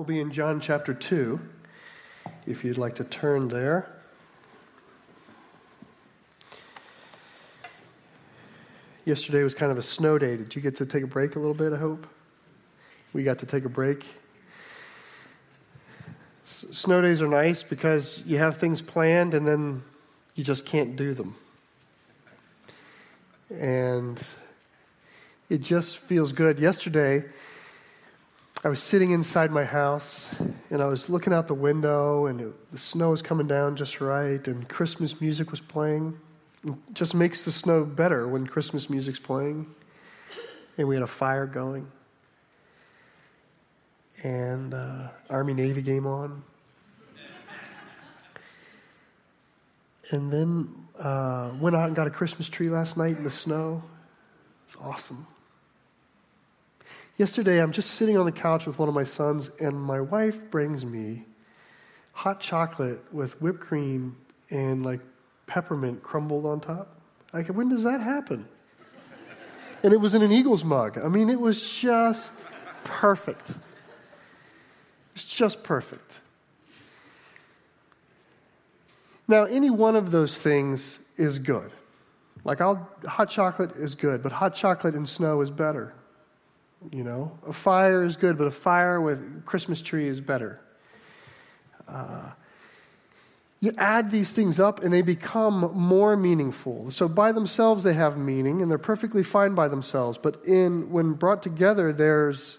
We'll be in John chapter 2, if you'd like to turn there. Yesterday was kind of a snow day. Did you get to take a break a little bit, I hope? We got to take a break. Snow days are nice because you have things planned and then you just can't do them. And it just feels good. Yesterday, I was sitting inside my house and I was looking out the window and it, the snow was coming down just right and Christmas music was playing. It just makes the snow better when Christmas music's playing. And we had a fire going. And uh, Army Navy game on. And then uh, went out and got a Christmas tree last night in the snow. It's awesome. Yesterday, I'm just sitting on the couch with one of my sons, and my wife brings me hot chocolate with whipped cream and like peppermint crumbled on top. Like, when does that happen? And it was in an Eagles mug. I mean, it was just perfect. It's just perfect. Now, any one of those things is good. Like, I'll, hot chocolate is good, but hot chocolate in snow is better. You know, a fire is good, but a fire with Christmas tree is better. Uh, you add these things up and they become more meaningful. So by themselves they have meaning and they're perfectly fine by themselves. But in when brought together, there's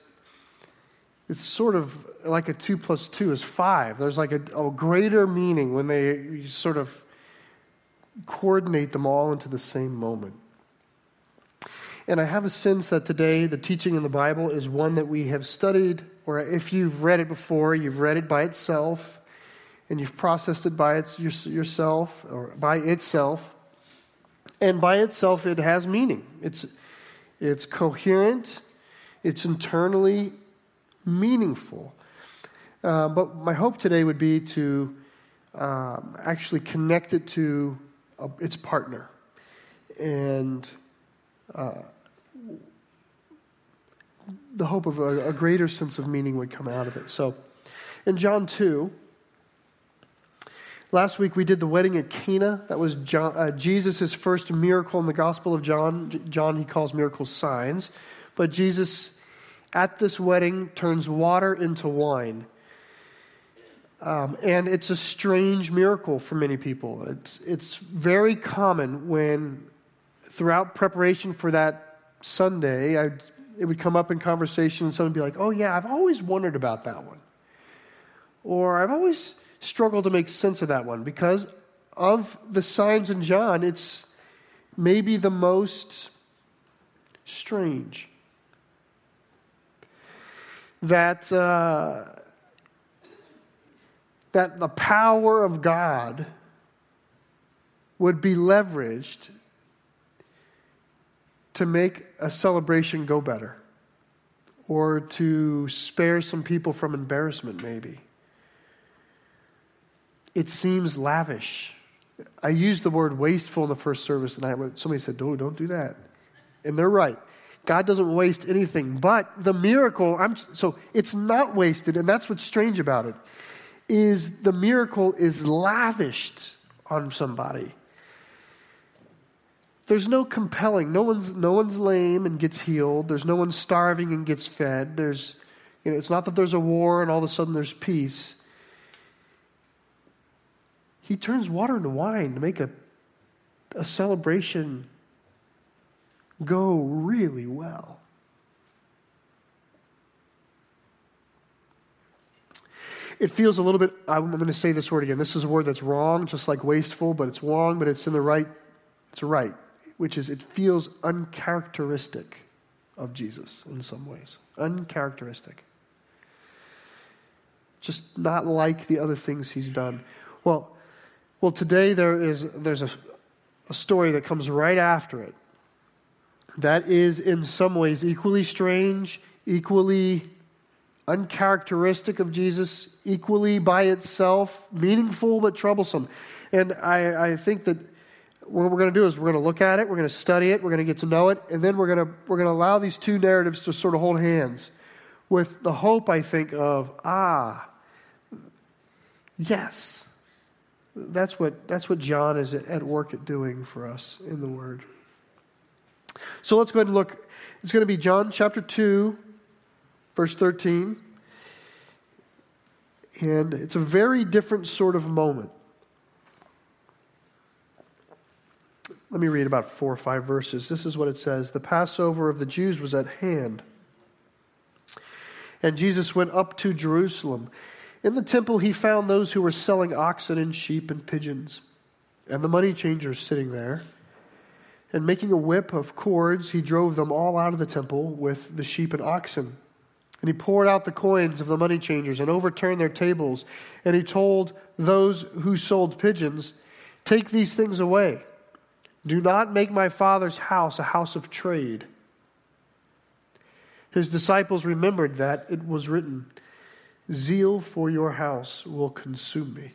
it's sort of like a two plus two is five. There's like a, a greater meaning when they sort of coordinate them all into the same moment. And I have a sense that today the teaching in the Bible is one that we have studied, or if you've read it before, you've read it by itself, and you've processed it by its, yourself, or by itself. And by itself, it has meaning. It's, it's coherent, it's internally meaningful. Uh, but my hope today would be to um, actually connect it to uh, its partner. And the hope of a, a, greater sense of meaning would come out of it. So, in John 2, last week we did the wedding at Cana. That was uh, Jesus' first miracle in the Gospel of John. John, he calls miracles signs. But Jesus, at this wedding, turns water into wine. Um, and it's a strange miracle for many people. It's, it's very common when throughout preparation for that Sunday, I, it would come up in conversation, and someone would be like, Oh, yeah, I've always wondered about that one. Or I've always struggled to make sense of that one because of the signs in John, it's maybe the most strange. That, uh, that the power of God would be leveraged to make a celebration go better or to spare some people from embarrassment, maybe. It seems lavish. I used the word wasteful in the first service, and I, somebody said, "No, don't do that," and they're right. God doesn't waste anything, but the miracle. I'm, so it's not wasted, and that's what's strange about it. Is the miracle is lavished on somebody. There's no compelling. No one's, no one's lame and gets healed. There's no one starving and gets fed. There's, you know, it's not that there's a war and all of a sudden there's peace. He turns water into wine to make a, a celebration go really well. It feels a little bit, I'm going to say this word again. This is a word that's wrong, just like wasteful, but it's wrong, but it's in the right, it's right which is it feels uncharacteristic of Jesus in some ways. Uncharacteristic. Just not like the other things he's done. Well, well today there is there's a, a story that comes right after it that is in some ways equally strange, equally uncharacteristic of Jesus, equally by itself meaningful but troublesome. And I, I think that what we're going to do is we're going to look at it, we're going to study it, we're going to get to know it, and then we're going to, we're going to allow these two narratives to sort of hold hands. with the hope, I think, of, ah, yes. That's what, that's what John is at work at doing for us in the Word. So let's go ahead and look. It's going to be John chapter 2, verse 13. And it's a very different sort of moment. Let me read about four or five verses. This is what it says The Passover of the Jews was at hand. And Jesus went up to Jerusalem. In the temple, he found those who were selling oxen and sheep and pigeons, and the money changers sitting there. And making a whip of cords, he drove them all out of the temple with the sheep and oxen. And he poured out the coins of the money changers and overturned their tables. And he told those who sold pigeons, Take these things away. Do not make my father's house a house of trade. His disciples remembered that it was written, Zeal for your house will consume me.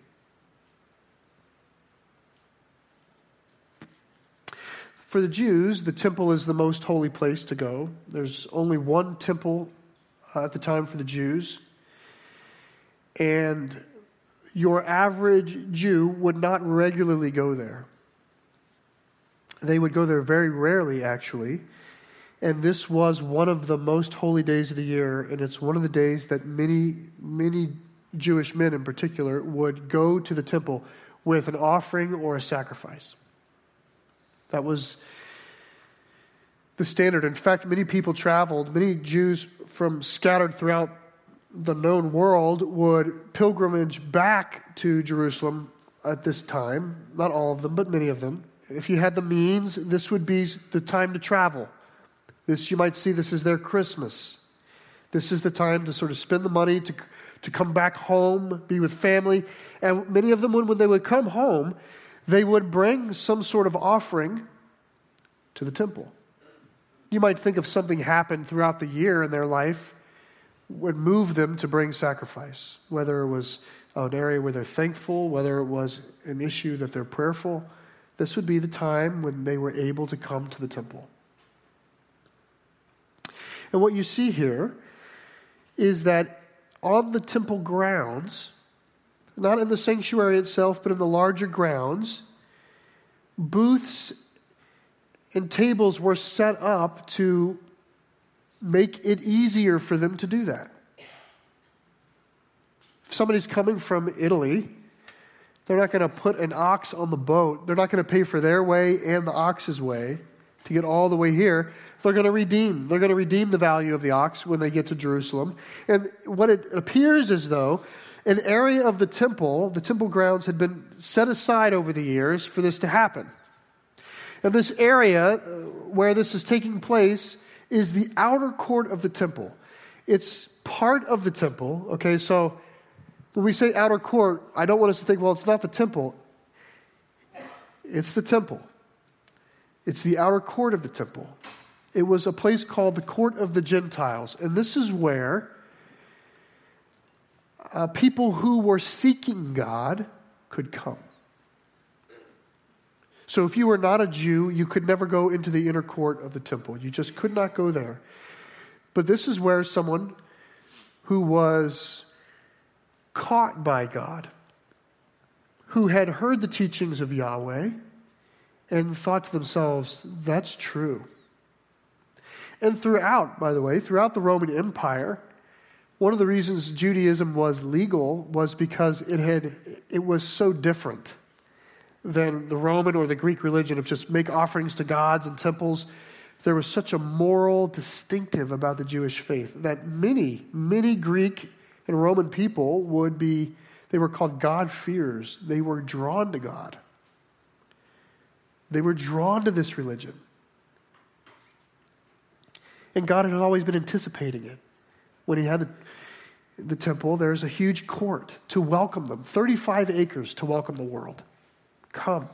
For the Jews, the temple is the most holy place to go. There's only one temple uh, at the time for the Jews. And your average Jew would not regularly go there. They would go there very rarely, actually. And this was one of the most holy days of the year, and it's one of the days that many, many Jewish men in particular would go to the temple with an offering or a sacrifice. That was the standard. In fact, many people traveled, many Jews from scattered throughout the known world would pilgrimage back to Jerusalem at this time. Not all of them, but many of them. If you had the means, this would be the time to travel. This, you might see this is their Christmas. This is the time to sort of spend the money to, to come back home, be with family. And many of them, when, they would come home, they would bring some sort of offering to the temple. You might think of something happened throughout the year in their life would move them to bring sacrifice, whether it was an area where they're thankful, whether it was an issue that they're prayerful. This would be the time when they were able to come to the temple. And what you see here is that on the temple grounds, not in the sanctuary itself, but in the larger grounds, booths and tables were set up to make it easier for them to do that. If somebody's coming from Italy, they're not going to put an ox on the boat. They're not going to pay for their way and the ox's way to get all the way here. They're going to redeem. They're going to redeem the value of the ox when they get to Jerusalem. And what it appears as though an area of the temple, the temple grounds, had been set aside over the years for this to happen. And this area uh, where this is taking place is the outer court of the temple. It's part of the temple, okay? So when we say outer court, I don't want us to think, well, it's not the temple. It's the temple. It's the outer court of the temple. It was a place called the court of the Gentiles. And this is where uh, people who were seeking God could come. So if you were not a Jew, you could never go into the inner court of the temple. You just could not go there. But this is where someone who was caught by God, who had heard the teachings of Yahweh, and thought to themselves, that's true. And throughout, by the way, throughout the Roman Empire, one of the reasons Judaism was legal was because it had it was so different than the Roman or the Greek religion of just make offerings to gods and temples. There was such a moral distinctive about the Jewish faith that many, many Greek and Roman people would be, they were called God-fearers. They were drawn to God. They were drawn to this religion. And God had always been anticipating it. When he had the, the temple, there's a huge court to welcome them 35 acres to welcome the world. Come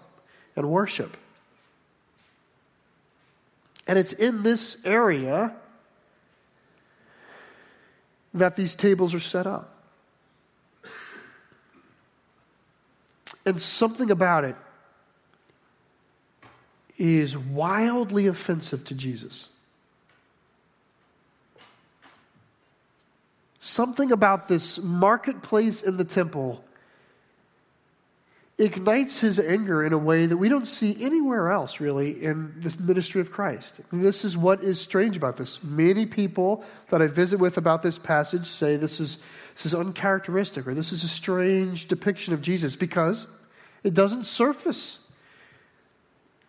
and worship. And it's in this area that these tables are set up. And something about it is wildly offensive to Jesus. something about this marketplace in the temple ignites his anger in a way that we don't see anywhere else, really, in the ministry of Christ. And this is what is strange about this. Many people that I visit with about this passage say this is, this is uncharacteristic or this is a strange depiction of Jesus because it doesn't surface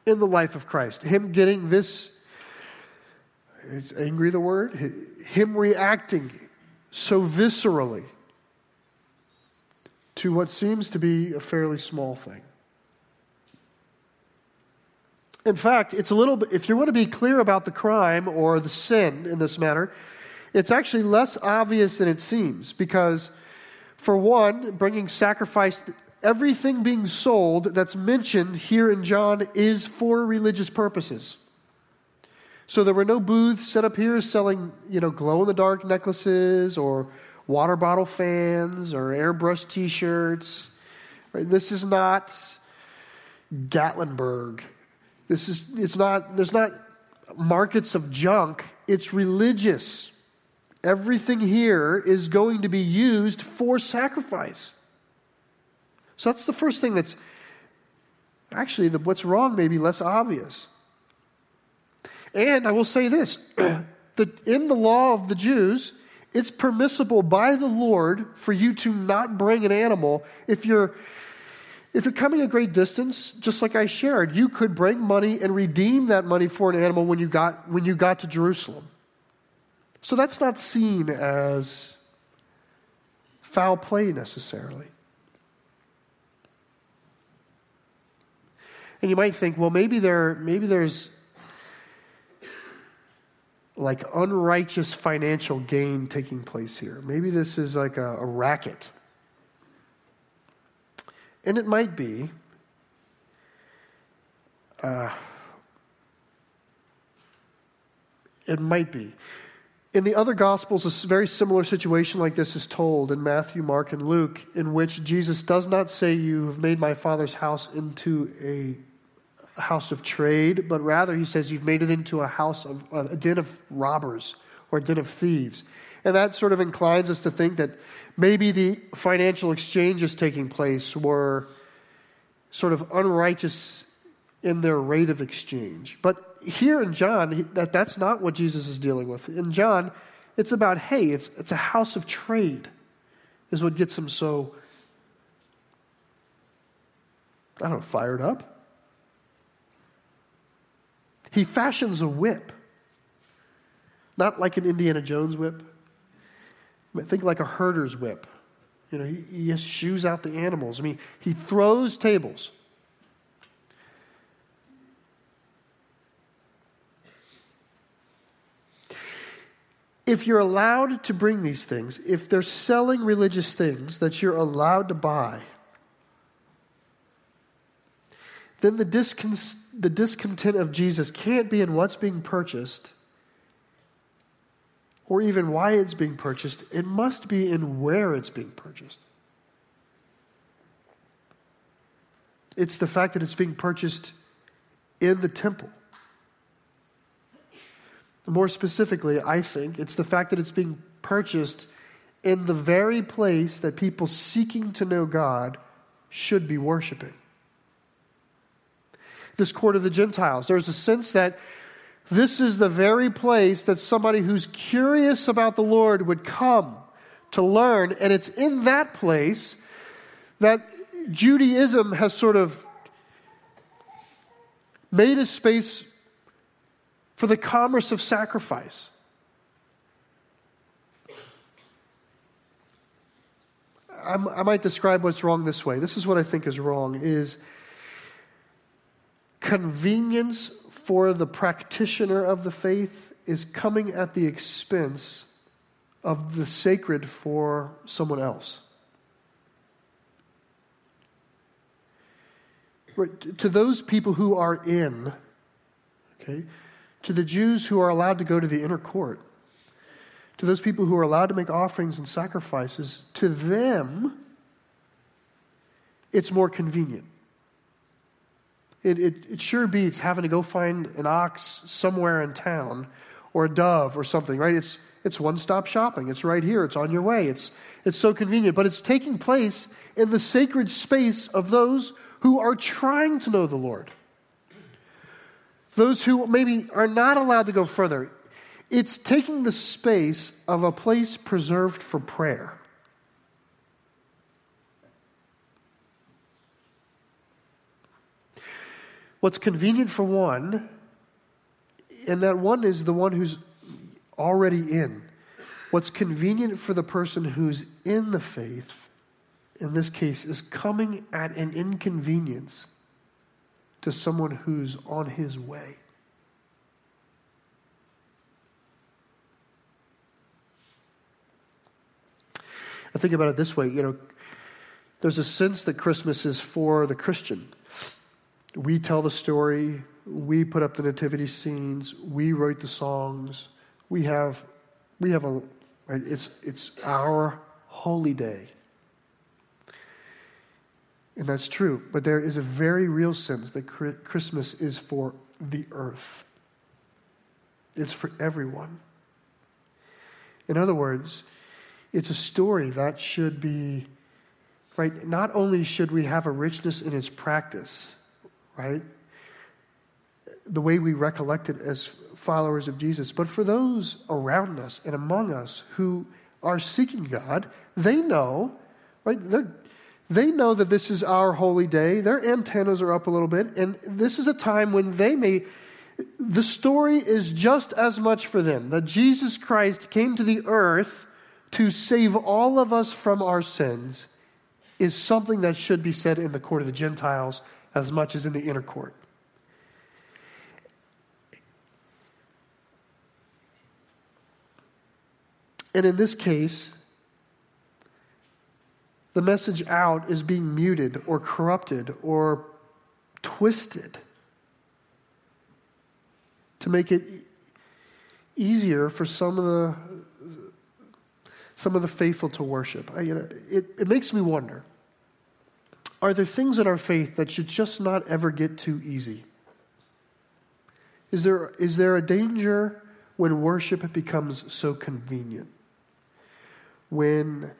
in the life of Christ. Him getting this, it's angry the word, him reacting so viscerally to what seems to be a fairly small thing. In fact, it's a little bit, if you want to be clear about the crime or the sin in this matter, it's actually less obvious than it seems because, for one, bringing sacrifice, everything being sold that's mentioned here in John is for religious purposes. So there were no booths set up here selling, you know, glow in the dark necklaces or water bottle fans or airbrush t shirts. Right? This is not Gatlinburg. This is, it's not, there's not markets of junk, it's religious. Everything here is going to be used for sacrifice. So that's the first thing that's actually the, what's wrong may be less obvious. And I will say this that in the law of the Jews, it's permissible by the Lord for you to not bring an animal if you're if you're coming a great distance, just like I shared, you could bring money and redeem that money for an animal when you got when you got to Jerusalem. So that's not seen as foul play necessarily. And you might think, well, maybe there maybe there's like unrighteous financial gain taking place here. Maybe this is like a, a racket. And it might be. Uh, it might be. In the other Gospels, a very similar situation like this is told in Matthew, Mark, and Luke, in which Jesus does not say, You have made my Father's house into a a house of trade, but rather he says you've made it into a house of a den of robbers or a den of thieves. And that sort of inclines us to think that maybe the financial exchanges taking place were sort of unrighteous in their rate of exchange. But here in John, that, that's not what Jesus is dealing with. In John, it's about, hey, it's, it's a house of trade, is what gets him so, I don't know, fired up. He fashions a whip, not like an Indiana Jones whip. but Think like a herder's whip. You know, he, he shoos out the animals. I mean, he throws tables. If you're allowed to bring these things, if they're selling religious things that you're allowed to buy, then the, discon- the discontent of Jesus can't be in what's being purchased or even why it's being purchased. It must be in where it's being purchased. It's the fact that it's being purchased in the temple. More specifically, I think it's the fact that it's being purchased in the very place that people seeking to know God should be worshiping this court of the Gentiles. There's a sense that this is the very place that somebody who's curious about the Lord would come to learn. And it's in that place that Judaism has sort of made a space for the commerce of sacrifice. i might describe what's wrong this way. This is what I think is wrong is Convenience for the practitioner of the faith is coming at the expense of the sacred for someone else. To those people who are in, okay, to the Jews who are allowed to go to the inner court, to those people who are allowed to make offerings and sacrifices, to them, it's more convenient. It, it, it sure beats having to go find an ox somewhere in town or a dove or something, right? It's, it's one stop shopping. It's right here. It's on your way. It's, it's so convenient. But it's taking place in the sacred space of those who are trying to know the Lord. Those who maybe are not allowed to go further. It's taking the space of a place preserved for prayer. What's convenient for one, and that one is the one who's already in. What's convenient for the person who's in the faith, in this case, is coming at an inconvenience to someone who's on his way. I think about it this way you know, there's a sense that Christmas is for the Christian. We tell the story, we put up the nativity scenes, we write the songs, we have, we have a, right, it's, it's our holy day. And that's true. But there is a very real sense that Christmas is for the earth, it's for everyone. In other words, it's a story that should be, right? Not only should we have a richness in its practice, right? The way we recollect it as followers of Jesus. But for those around us and among us who are seeking God, they know, right? They're, they know that this is our holy day. Their antennas are up a little bit, and this is a time when they may. The story is just as much for them that Jesus Christ came to the earth to save all of us from our sins is something that should be said in the court of the Gentiles as much as in the inner court. And in this case, the message out is being muted or corrupted or twisted to make it easier for some of the some of the faithful to worship. I, you know, it, it makes me wonder are there things in our faith that should just not ever get too easy? Is there, is there a danger when worship becomes so convenient? When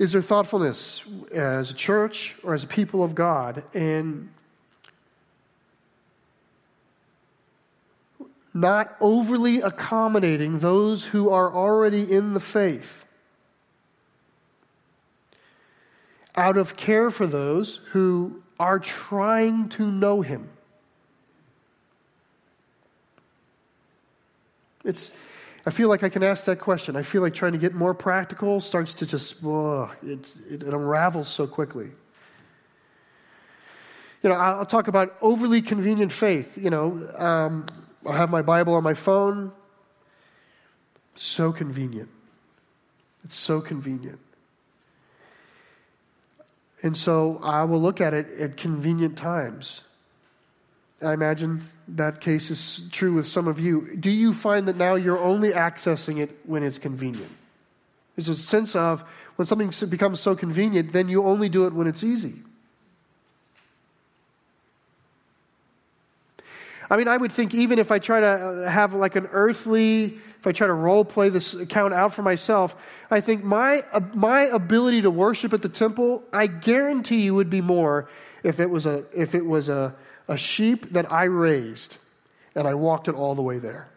is there thoughtfulness as a church or as a people of God and not overly accommodating those who are already in the faith? Out of care for those who are trying to know Him. It's, I feel like I can ask that question. I feel like trying to get more practical starts to just, ugh, it, it, it unravels so quickly. You know, I'll talk about overly convenient faith. You know, um, I'll have my Bible on my phone. So convenient. It's so convenient. And so I will look at it at convenient times. I imagine that case is true with some of you. Do you find that now you're only accessing it when it's convenient? There's a sense of when something becomes so convenient, then you only do it when it's easy. I mean, I would think even if I try to uh, have like an earthly, if I try to role play this account out for myself, I think my, uh, my ability to worship at the temple, I guarantee you would be more if it was a, if it was a, a sheep that I raised and I walked it all the way there.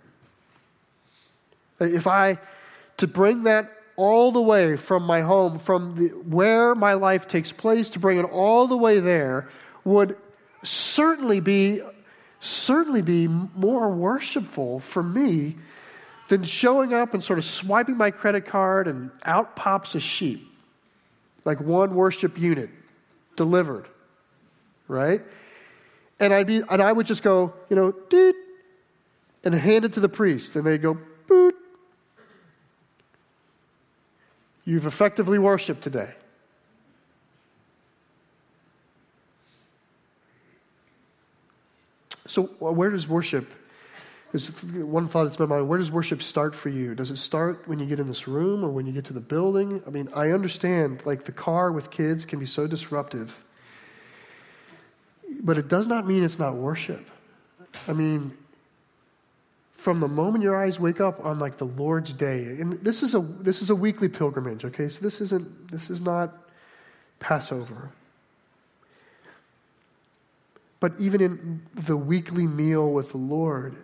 If I, to bring that all the way from my home, from the, where my life takes place, to bring it all the way there, would certainly be, certainly be more worshipful for me than showing up and sort of swiping my credit card and out pops a sheep, like one worship unit delivered, right? And I'd be, and I would just go, you know, and hand it to the priest, and they'd go, boot. You've effectively worshiped today. So, where does worship? One thought that's in my mind. Where does worship start for you? Does it start when you get in this room or when you get to the building? I mean, I understand, like the car with kids can be so disruptive but it does not mean it's not worship. I mean, from the moment your eyes wake up on like the Lord's day. And this is a this is a weekly pilgrimage, okay? So this isn't this is not Passover. But even in the weekly meal with the Lord,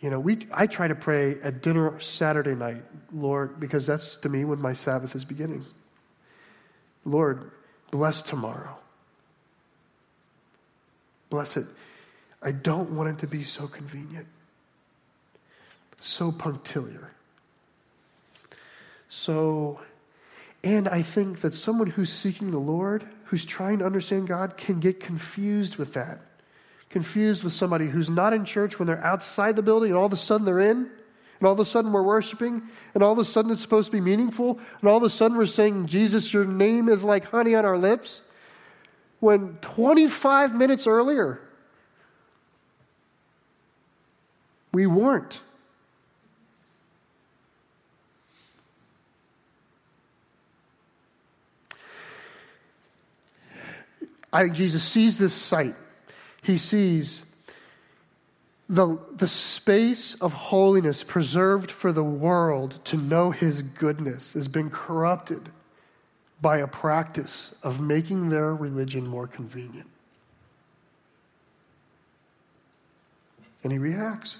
you know, we, I try to pray at dinner Saturday night, Lord, because that's to me when my Sabbath is beginning. Lord, bless tomorrow. Bless it. I don't want it to be so convenient, so punctiliar. So, and I think that someone who's seeking the Lord, who's trying to understand God, can get confused with that confused with somebody who's not in church when they're outside the building and all of a sudden they're in, and all of a sudden we're worshiping, and all of a sudden it's supposed to be meaningful, and all of a sudden we're saying, Jesus, your name is like honey on our lips, when 25 minutes earlier we weren't. I think Jesus sees this sight he sees the, the space of holiness preserved for the world to know his goodness has been corrupted by a practice of making their religion more convenient. And he reacts.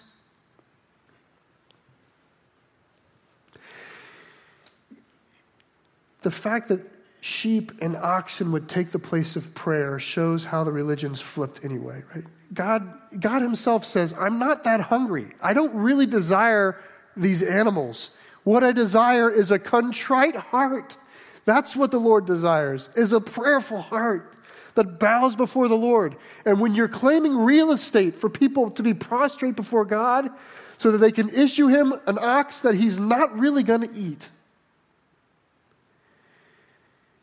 The fact that sheep and oxen would take the place of prayer shows how the religions flipped anyway, right? God, God Himself says, I'm not that hungry. I don't really desire these animals. What I desire is a contrite heart. That's what the Lord desires, is a prayerful heart that bows before the Lord. And when you're claiming real estate for people to be prostrate before God so that they can issue him an ox that he's not really going to eat,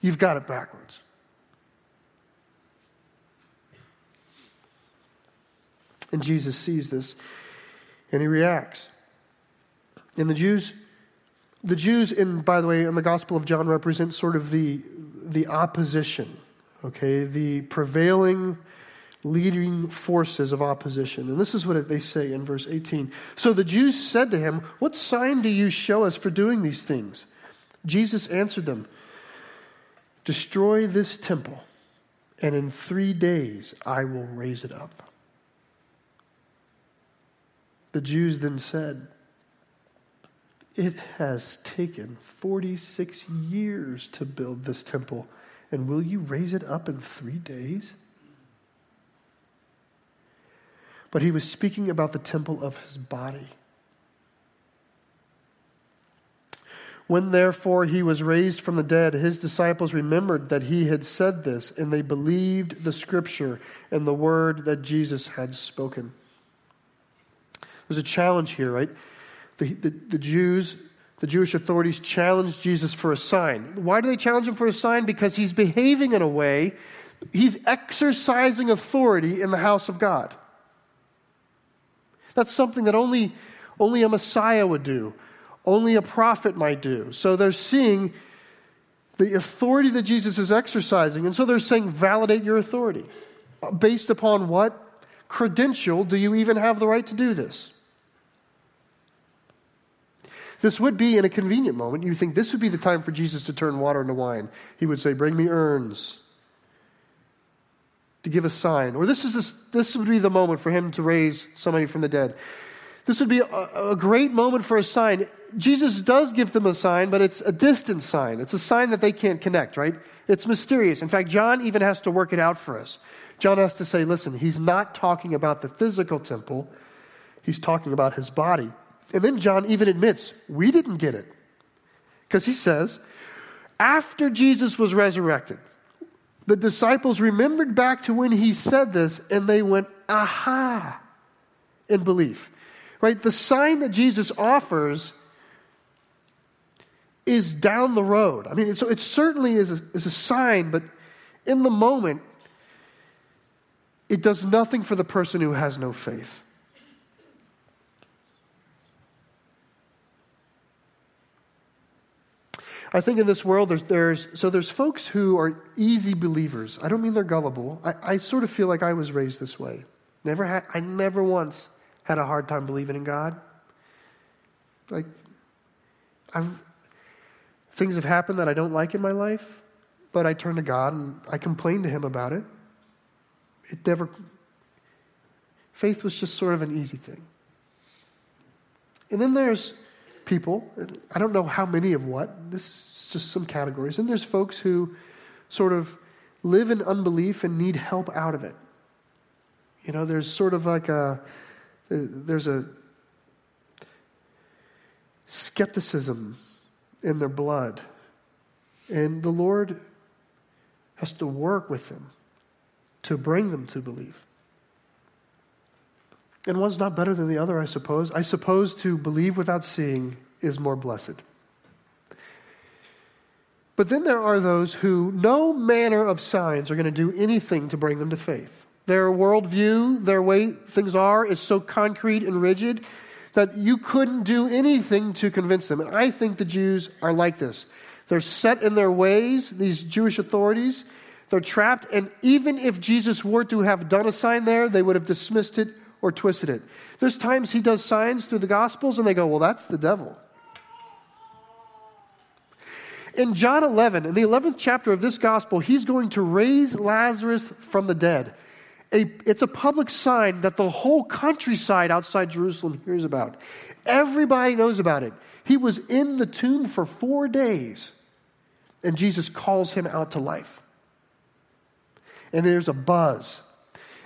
You've got it backwards. And Jesus sees this and he reacts. And the Jews, the Jews in, by the way, in the Gospel of John represent sort of the, the opposition, okay, the prevailing leading forces of opposition. And this is what they say in verse 18. So the Jews said to him, What sign do you show us for doing these things? Jesus answered them, Destroy this temple, and in three days I will raise it up. The Jews then said, It has taken 46 years to build this temple, and will you raise it up in three days? But he was speaking about the temple of his body. When therefore he was raised from the dead, his disciples remembered that he had said this, and they believed the scripture and the word that Jesus had spoken. There's a challenge here, right? The, the, the Jews, the Jewish authorities challenged Jesus for a sign. Why do they challenge him for a sign? Because he's behaving in a way, he's exercising authority in the house of God. That's something that only, only a Messiah would do only a prophet might do. So they're seeing the authority that Jesus is exercising. And so they're saying, validate your authority. Uh, based upon what credential do you even have the right to do this? This would be in a convenient moment. You think this would be the time for Jesus to turn water into wine. He would say, Bring me urns to give a sign. Or this, is this, this would be the moment for him to raise somebody from the dead. This would be a, a great moment for a sign. Jesus does give them a sign, but it's a distant sign. It's a sign that they can't connect, right? It's mysterious. In fact, John even has to work it out for us. John has to say, listen, he's not talking about the physical temple, he's talking about his body. And then John even admits, we didn't get it. Because he says, after Jesus was resurrected, the disciples remembered back to when he said this and they went, aha, in belief. Right? The sign that Jesus offers is down the road. I mean, so it certainly is a, is a sign, but in the moment, it does nothing for the person who has no faith. I think in this world, there's, there's, so there's folks who are easy believers. I don't mean they're gullible. I, I sort of feel like I was raised this way. Never had, I never once had a hard time believing in God. Like, I've, things have happened that I don't like in my life, but I turn to God and I complain to Him about it. It never, faith was just sort of an easy thing. And then there's people, I don't know how many of what, this is just some categories. And there's folks who sort of live in unbelief and need help out of it. You know, there's sort of like a, there's a skepticism in their blood. And the Lord has to work with them to bring them to believe. And one's not better than the other, I suppose. I suppose to believe without seeing is more blessed. But then there are those who no manner of signs are going to do anything to bring them to faith. Their worldview, their way things are, is so concrete and rigid that you couldn't do anything to convince them. And I think the Jews are like this. They're set in their ways, these Jewish authorities. They're trapped. And even if Jesus were to have done a sign there, they would have dismissed it or twisted it. There's times he does signs through the Gospels, and they go, well, that's the devil. In John 11, in the 11th chapter of this Gospel, he's going to raise Lazarus from the dead a, it's a public sign that the whole countryside outside Jerusalem hears about. Everybody knows about it. He was in the tomb for four days, and Jesus calls him out to life. And there's a buzz.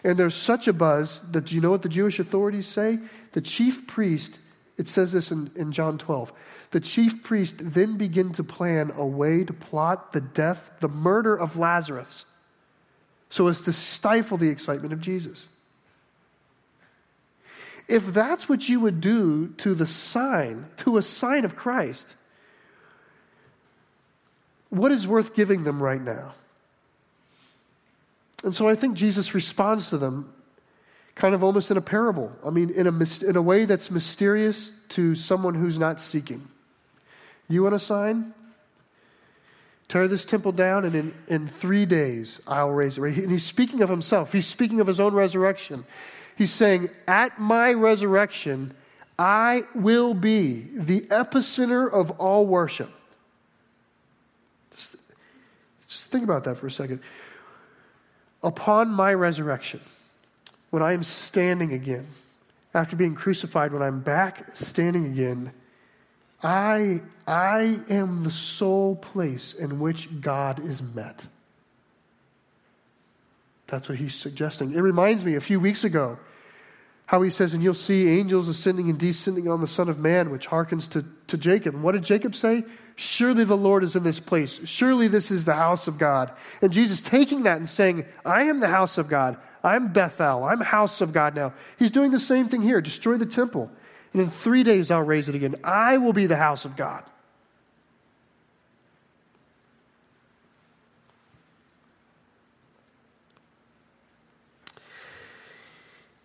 And there's such a buzz that you know what the Jewish authorities say? The chief priest, it says this in, in John 12. The chief priest then begin to plan a way to plot the death, the murder of Lazarus so as to stifle the excitement of Jesus. If that's what you would do to the sign, to a sign of Christ, what is worth giving them right now? And so I think Jesus responds to them kind of almost in a parable. I mean, in a, in a way that's mysterious to someone who's not seeking. You want a sign? Tear this temple down, and in, in three days I'll raise it. And he's speaking of himself, he's speaking of his own resurrection. He's saying, At my resurrection, I will be the epicenter of all worship. Just, just think about that for a second. Upon my resurrection, when I am standing again, after being crucified, when I'm back standing again, I, I am the sole place in which God is met. That's what he's suggesting. It reminds me a few weeks ago how he says, And you'll see angels ascending and descending on the Son of Man, which harkens to, to Jacob. And what did Jacob say? Surely the Lord is in this place. Surely this is the house of God. And Jesus taking that and saying, I am the house of God. I'm Bethel. I'm house of God now. He's doing the same thing here. Destroy the temple and in three days I'll raise it again. I will be the house of God.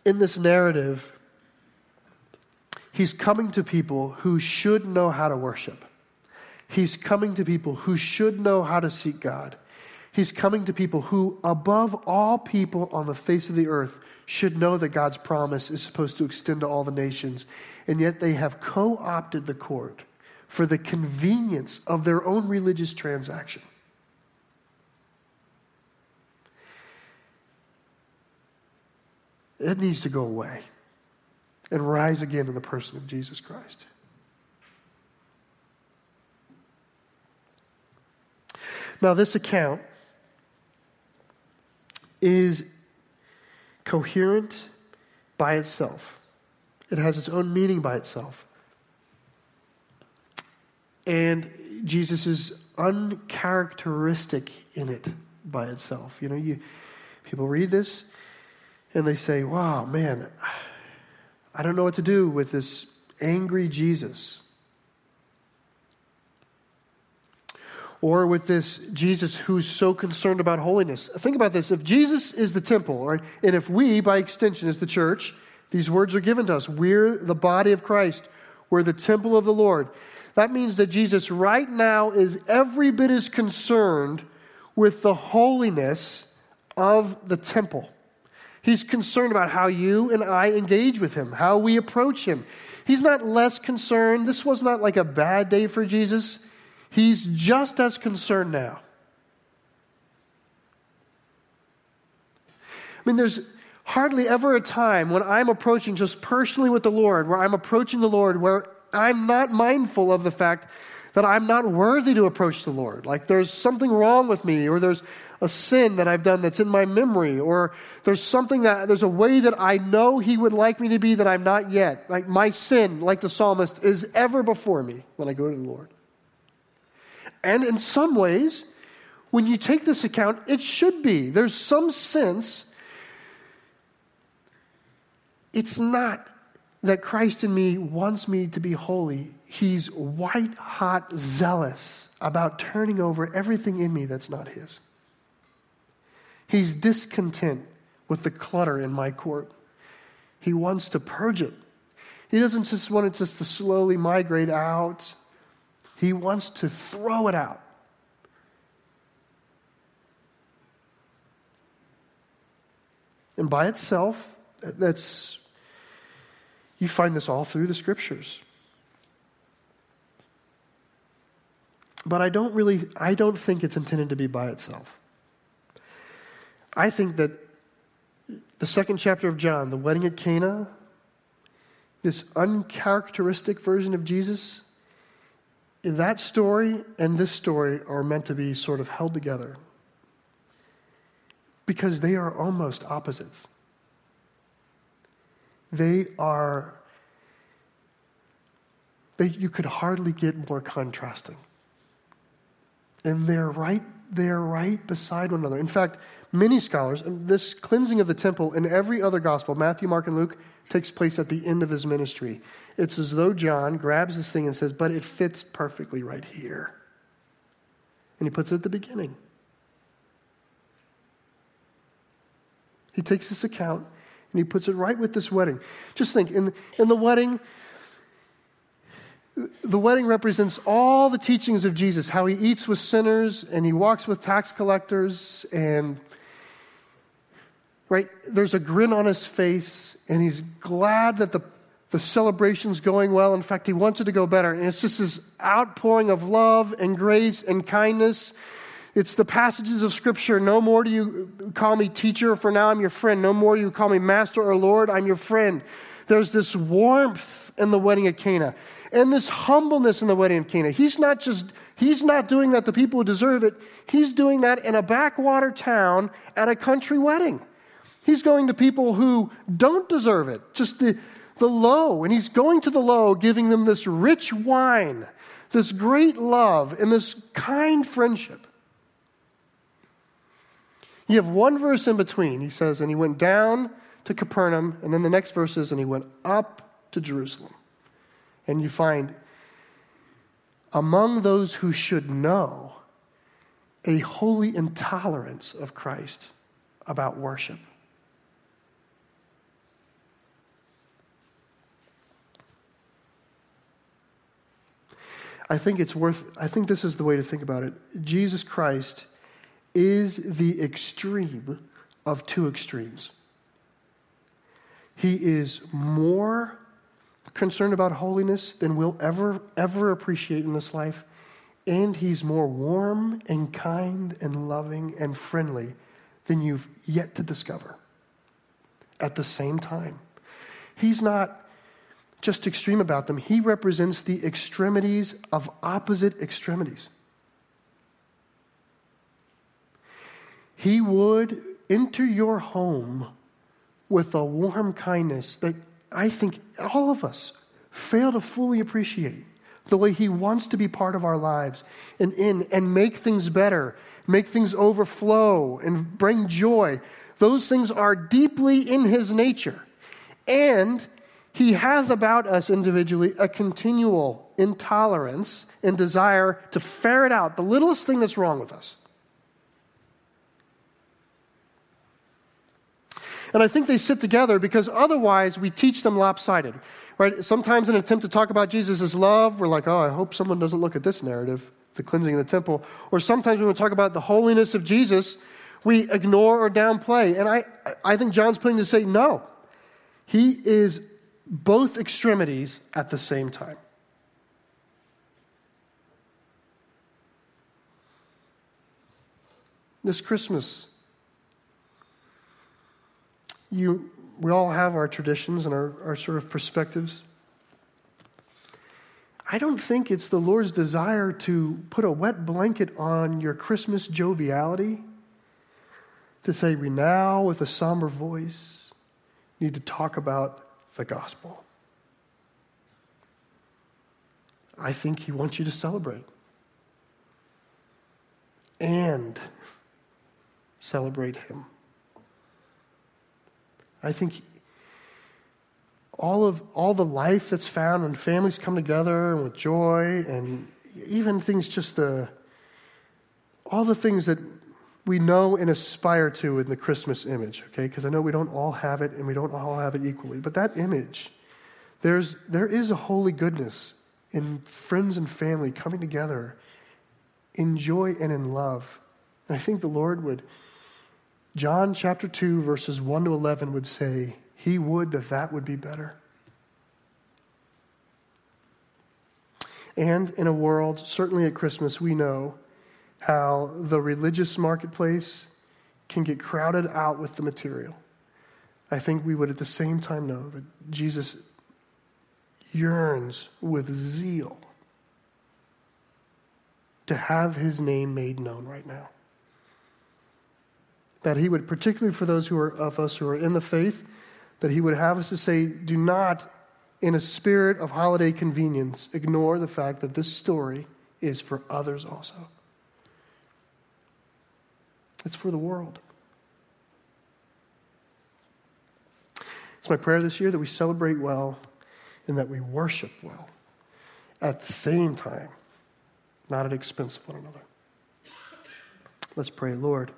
In this narrative, he's coming to people who should know how to worship. He's coming to people who should know how to seek God. He's coming to people who, above all people on the face of the earth, should know that God's promise is supposed to extend to all the nations, and yet they have co opted the court for the convenience of their own religious transaction. It needs to go away and rise again in the person of Jesus Christ. Now, this account is coherent by itself, it has its own meaning by itself. And Jesus is uncharacteristic in it by itself. You know, you, people read this and they say, wow, man, I don't know what to do with this angry Jesus. Or with this Jesus who's so concerned about holiness. Think about this. If Jesus is the temple, right, and if we, by extension, is the church, these words are given to us. We're the body of Christ, we're the temple of the Lord. That means that Jesus right now is every bit as concerned with the holiness of the temple. He's concerned about how you and I engage with him, how we approach him. He's not less concerned. This was not like a bad day for Jesus. He's just as concerned now. I mean, there's hardly ever a time when I'm approaching just personally with the Lord, where I'm approaching the Lord, where I'm not mindful of the fact that I'm not worthy to approach the Lord. Like there's something wrong with me, or there's a sin that I've done that's in my memory, or there's something that, there's a way that I know He would like me to be that I'm not yet. Like my sin, like the psalmist, is ever before me when I go to the Lord. And in some ways, when you take this account, it should be. There's some sense. It's not that Christ in me wants me to be holy. He's white hot zealous about turning over everything in me that's not His. He's discontent with the clutter in my court. He wants to purge it. He doesn't just want it just to slowly migrate out, He wants to throw it out. And by itself, that's you find this all through the scriptures. But I don't really I don't think it's intended to be by itself. I think that the second chapter of John, the wedding at Cana, this uncharacteristic version of Jesus, that story and this story are meant to be sort of held together because they are almost opposites. They are, they, you could hardly get more contrasting. And they're right, they're right beside one another. In fact, many scholars, this cleansing of the temple in every other gospel, Matthew, Mark, and Luke, takes place at the end of his ministry. It's as though John grabs this thing and says, But it fits perfectly right here. And he puts it at the beginning. He takes this account and he puts it right with this wedding. Just think in, in the wedding, the wedding represents all the teachings of Jesus how he eats with sinners and he walks with tax collectors and right there's a grin on his face and he's glad that the, the celebration's going well. In fact he wants it to go better. And it's just this outpouring of love and grace and kindness it's the passages of Scripture. No more do you call me teacher, for now I'm your friend. No more do you call me master or Lord, I'm your friend. There's this warmth in the wedding at Cana and this humbleness in the wedding of Cana. He's not just, he's not doing that to people who deserve it. He's doing that in a backwater town at a country wedding. He's going to people who don't deserve it, just the, the low. And he's going to the low, giving them this rich wine, this great love, and this kind friendship. You have one verse in between. He says, and he went down to Capernaum, and then the next verse is, and he went up to Jerusalem. And you find among those who should know a holy intolerance of Christ about worship. I think it's worth, I think this is the way to think about it. Jesus Christ is the extreme of two extremes. He is more concerned about holiness than we'll ever, ever appreciate in this life. And he's more warm and kind and loving and friendly than you've yet to discover at the same time. He's not just extreme about them, he represents the extremities of opposite extremities. He would enter your home with a warm kindness that I think all of us fail to fully appreciate. The way He wants to be part of our lives and in and make things better, make things overflow and bring joy. Those things are deeply in His nature. And He has about us individually a continual intolerance and desire to ferret out the littlest thing that's wrong with us. And I think they sit together because otherwise we teach them lopsided. Right? Sometimes, in an attempt to talk about Jesus' love, we're like, oh, I hope someone doesn't look at this narrative, the cleansing of the temple. Or sometimes when we talk about the holiness of Jesus, we ignore or downplay. And I, I think John's putting to say no. He is both extremities at the same time. This Christmas, you, we all have our traditions and our, our sort of perspectives. I don't think it's the Lord's desire to put a wet blanket on your Christmas joviality, to say, we now, with a somber voice, need to talk about the gospel. I think He wants you to celebrate and celebrate Him. I think all of all the life that's found when families come together and with joy and even things just the all the things that we know and aspire to in the Christmas image, okay? Because I know we don't all have it and we don't all have it equally. But that image, there's there is a holy goodness in friends and family coming together in joy and in love. And I think the Lord would John chapter 2 verses 1 to 11 would say he would that that would be better. And in a world, certainly at Christmas, we know how the religious marketplace can get crowded out with the material. I think we would at the same time know that Jesus yearns with zeal to have his name made known right now. That he would, particularly for those who are of us who are in the faith, that he would have us to say, do not, in a spirit of holiday convenience, ignore the fact that this story is for others also. It's for the world. It's my prayer this year that we celebrate well and that we worship well at the same time, not at expense of one another. Let's pray, Lord.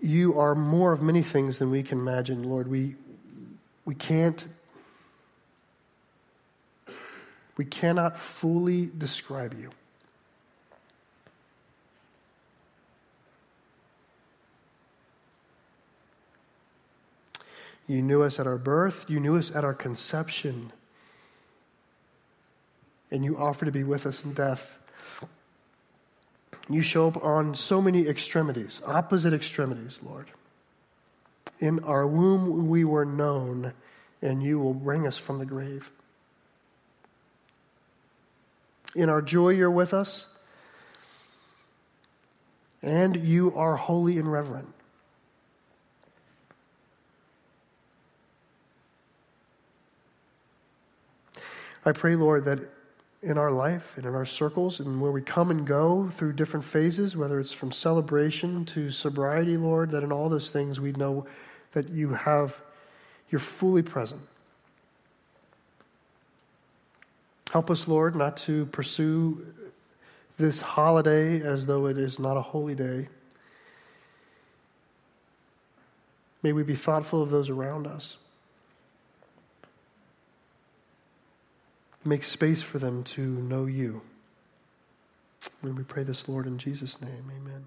You are more of many things than we can imagine, Lord. We, we can't, we cannot fully describe you. You knew us at our birth, you knew us at our conception, and you offer to be with us in death. You show up on so many extremities, opposite extremities, Lord. In our womb we were known, and you will bring us from the grave. In our joy, you're with us, and you are holy and reverent. I pray, Lord, that in our life and in our circles and where we come and go through different phases, whether it's from celebration to sobriety, Lord, that in all those things we know that you have, you're fully present. Help us, Lord, not to pursue this holiday as though it is not a holy day. May we be thoughtful of those around us. Make space for them to know you. When we pray this, Lord, in Jesus' name, amen.